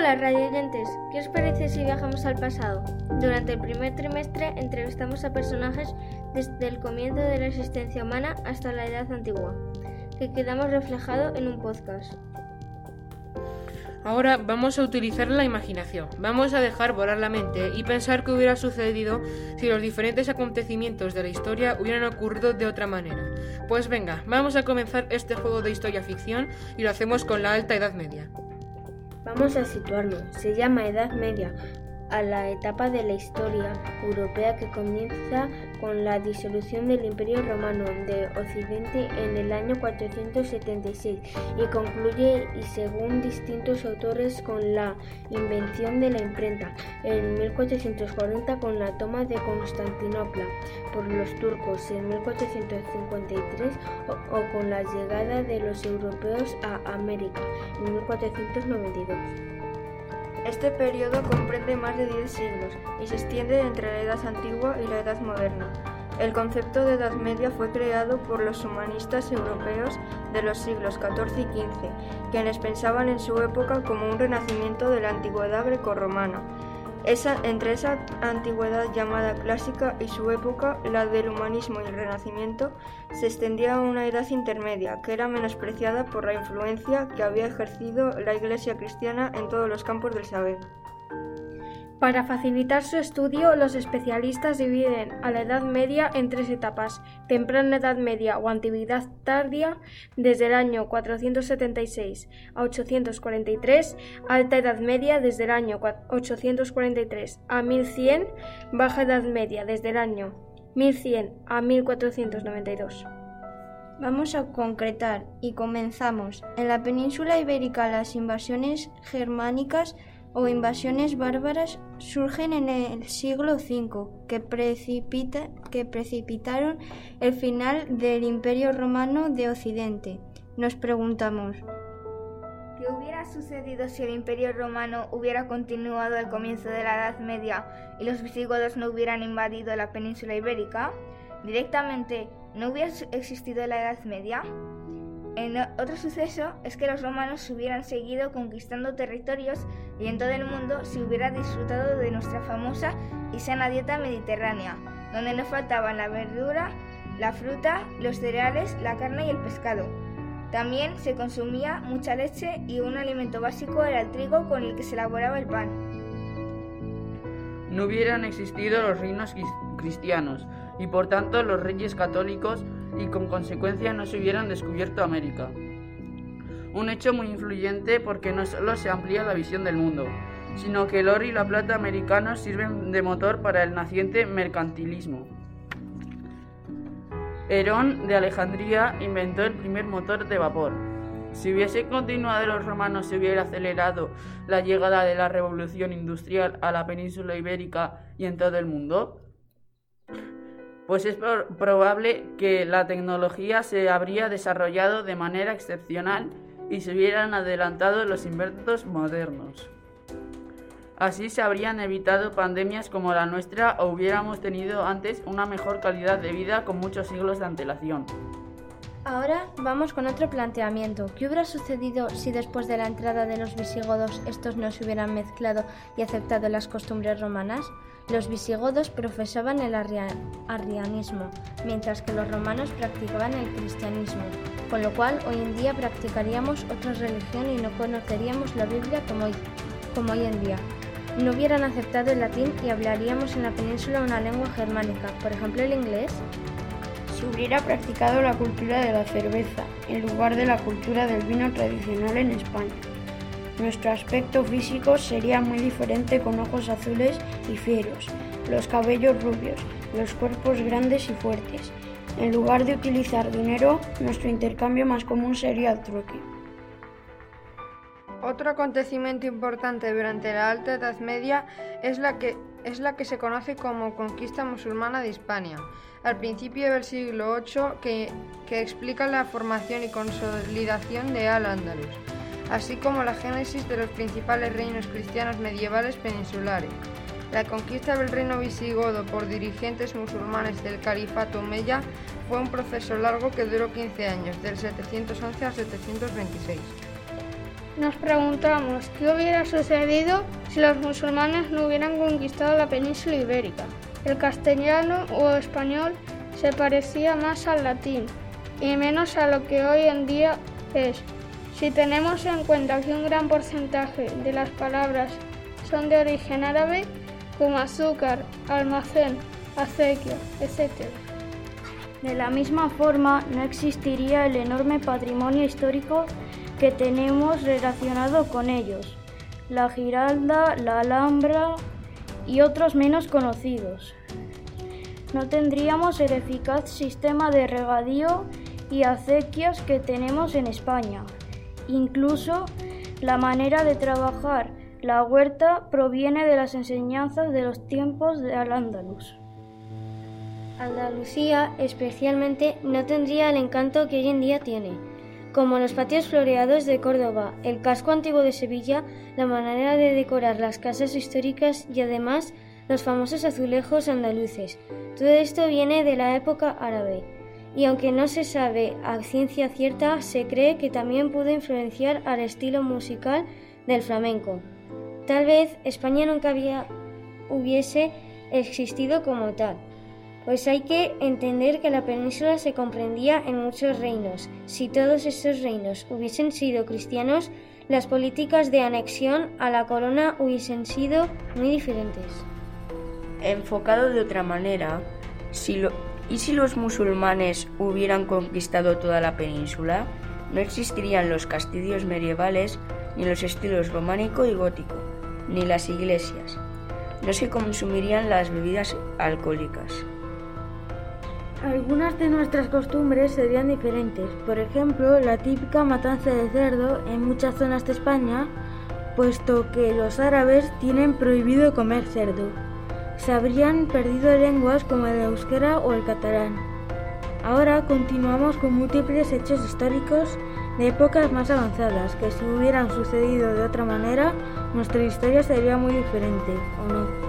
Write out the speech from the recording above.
Hola radioyentes, ¿qué os parece si viajamos al pasado? Durante el primer trimestre entrevistamos a personajes desde el comienzo de la existencia humana hasta la Edad Antigua, que quedamos reflejado en un podcast. Ahora vamos a utilizar la imaginación, vamos a dejar volar la mente y pensar qué hubiera sucedido si los diferentes acontecimientos de la historia hubieran ocurrido de otra manera. Pues venga, vamos a comenzar este juego de historia ficción y lo hacemos con la Alta Edad Media. Vamos a situarnos, se llama Edad Media, a la etapa de la historia europea que comienza con la disolución del Imperio Romano de Occidente en el año 476 y concluye, y según distintos autores, con la invención de la imprenta en 1440 con la toma de Constantinopla por los turcos en 1453 o, o con la llegada de los europeos a América en 1492. Este periodo comprende más de 10 siglos y se extiende entre la Edad Antigua y la Edad Moderna. El concepto de Edad Media fue creado por los humanistas europeos de los siglos XIV y XV, quienes pensaban en su época como un renacimiento de la antigüedad grecorromana entre esa antigüedad llamada clásica y su época, la del humanismo y el renacimiento, se extendía una edad intermedia, que era menospreciada por la influencia que había ejercido la Iglesia cristiana en todos los campos del saber. Para facilitar su estudio, los especialistas dividen a la Edad Media en tres etapas: temprana Edad Media o Antigüedad tardía, desde el año 476 a 843, Alta Edad Media desde el año 843 a 1100, Baja Edad Media desde el año 1100 a 1492. Vamos a concretar y comenzamos. En la península ibérica las invasiones germánicas o invasiones bárbaras surgen en el siglo V, que, que precipitaron el final del Imperio Romano de Occidente. Nos preguntamos, ¿Qué hubiera sucedido si el Imperio Romano hubiera continuado al comienzo de la Edad Media y los visigodos no hubieran invadido la península ibérica? Directamente, ¿no hubiera existido la Edad Media? En otro suceso es que los romanos hubieran seguido conquistando territorios y en todo el mundo se hubiera disfrutado de nuestra famosa y sana dieta mediterránea, donde no faltaban la verdura, la fruta, los cereales, la carne y el pescado. También se consumía mucha leche y un alimento básico era el trigo con el que se elaboraba el pan. No hubieran existido los reinos cristianos y por tanto los reyes católicos y con consecuencia no se hubieran descubierto América. Un hecho muy influyente porque no solo se amplía la visión del mundo, sino que el oro y la plata americanos sirven de motor para el naciente mercantilismo. Herón de Alejandría inventó el primer motor de vapor. Si hubiese continuado los romanos se hubiera acelerado la llegada de la revolución industrial a la península ibérica y en todo el mundo, pues es probable que la tecnología se habría desarrollado de manera excepcional y se hubieran adelantado los inventos modernos. Así se habrían evitado pandemias como la nuestra o hubiéramos tenido antes una mejor calidad de vida con muchos siglos de antelación. Ahora vamos con otro planteamiento. ¿Qué hubiera sucedido si después de la entrada de los visigodos estos no se hubieran mezclado y aceptado las costumbres romanas? Los visigodos profesaban el arrianismo, mientras que los romanos practicaban el cristianismo, con lo cual hoy en día practicaríamos otra religión y no conoceríamos la Biblia como hoy, como hoy en día. No hubieran aceptado el latín y hablaríamos en la península una lengua germánica, por ejemplo el inglés. Se hubiera practicado la cultura de la cerveza en lugar de la cultura del vino tradicional en España. Nuestro aspecto físico sería muy diferente con ojos azules y fieros, los cabellos rubios, los cuerpos grandes y fuertes. En lugar de utilizar dinero, nuestro intercambio más común sería el trueque. Otro acontecimiento importante durante la Alta Edad Media es la que, es la que se conoce como conquista musulmana de Hispania, al principio del siglo VIII, que, que explica la formación y consolidación de Al-Ándalus así como la génesis de los principales reinos cristianos medievales peninsulares. La conquista del reino visigodo por dirigentes musulmanes del califato Omeya fue un proceso largo que duró 15 años, del 711 al 726. Nos preguntamos qué hubiera sucedido si los musulmanes no hubieran conquistado la península ibérica. El castellano o español se parecía más al latín y menos a lo que hoy en día es. Si tenemos en cuenta que un gran porcentaje de las palabras son de origen árabe, como azúcar, almacén, acequia, etc. De la misma forma, no existiría el enorme patrimonio histórico que tenemos relacionado con ellos, la Giralda, la Alhambra y otros menos conocidos. No tendríamos el eficaz sistema de regadío y acequias que tenemos en España. Incluso la manera de trabajar la huerta proviene de las enseñanzas de los tiempos de Al-Ándalus. Andalucía especialmente no tendría el encanto que hoy en día tiene, como los patios floreados de Córdoba, el casco antiguo de Sevilla, la manera de decorar las casas históricas y además los famosos azulejos andaluces. Todo esto viene de la época árabe y aunque no se sabe a ciencia cierta, se cree que también pudo influenciar al estilo musical del flamenco. Tal vez España nunca hubiese existido como tal, pues hay que entender que la península se comprendía en muchos reinos. Si todos estos reinos hubiesen sido cristianos, las políticas de anexión a la corona hubiesen sido muy diferentes. Enfocado de otra manera, si ¿y si los musulmanes hubieran conquistado toda la península? No existirían los castillos medievales ni los estilos románico y gótico, ni las iglesias. No se consumirían las bebidas alcohólicas. Algunas de nuestras costumbres serían diferentes. Por ejemplo, la típica matanza de cerdo en muchas zonas de España, puesto que los árabes tienen prohibido comer cerdo. Se habrían perdido lenguas como el euskera o el catalán. Ahora continuamos con múltiples hechos históricos de épocas más avanzadas, que si hubieran sucedido de otra manera, nuestra historia sería muy diferente, ¿o no?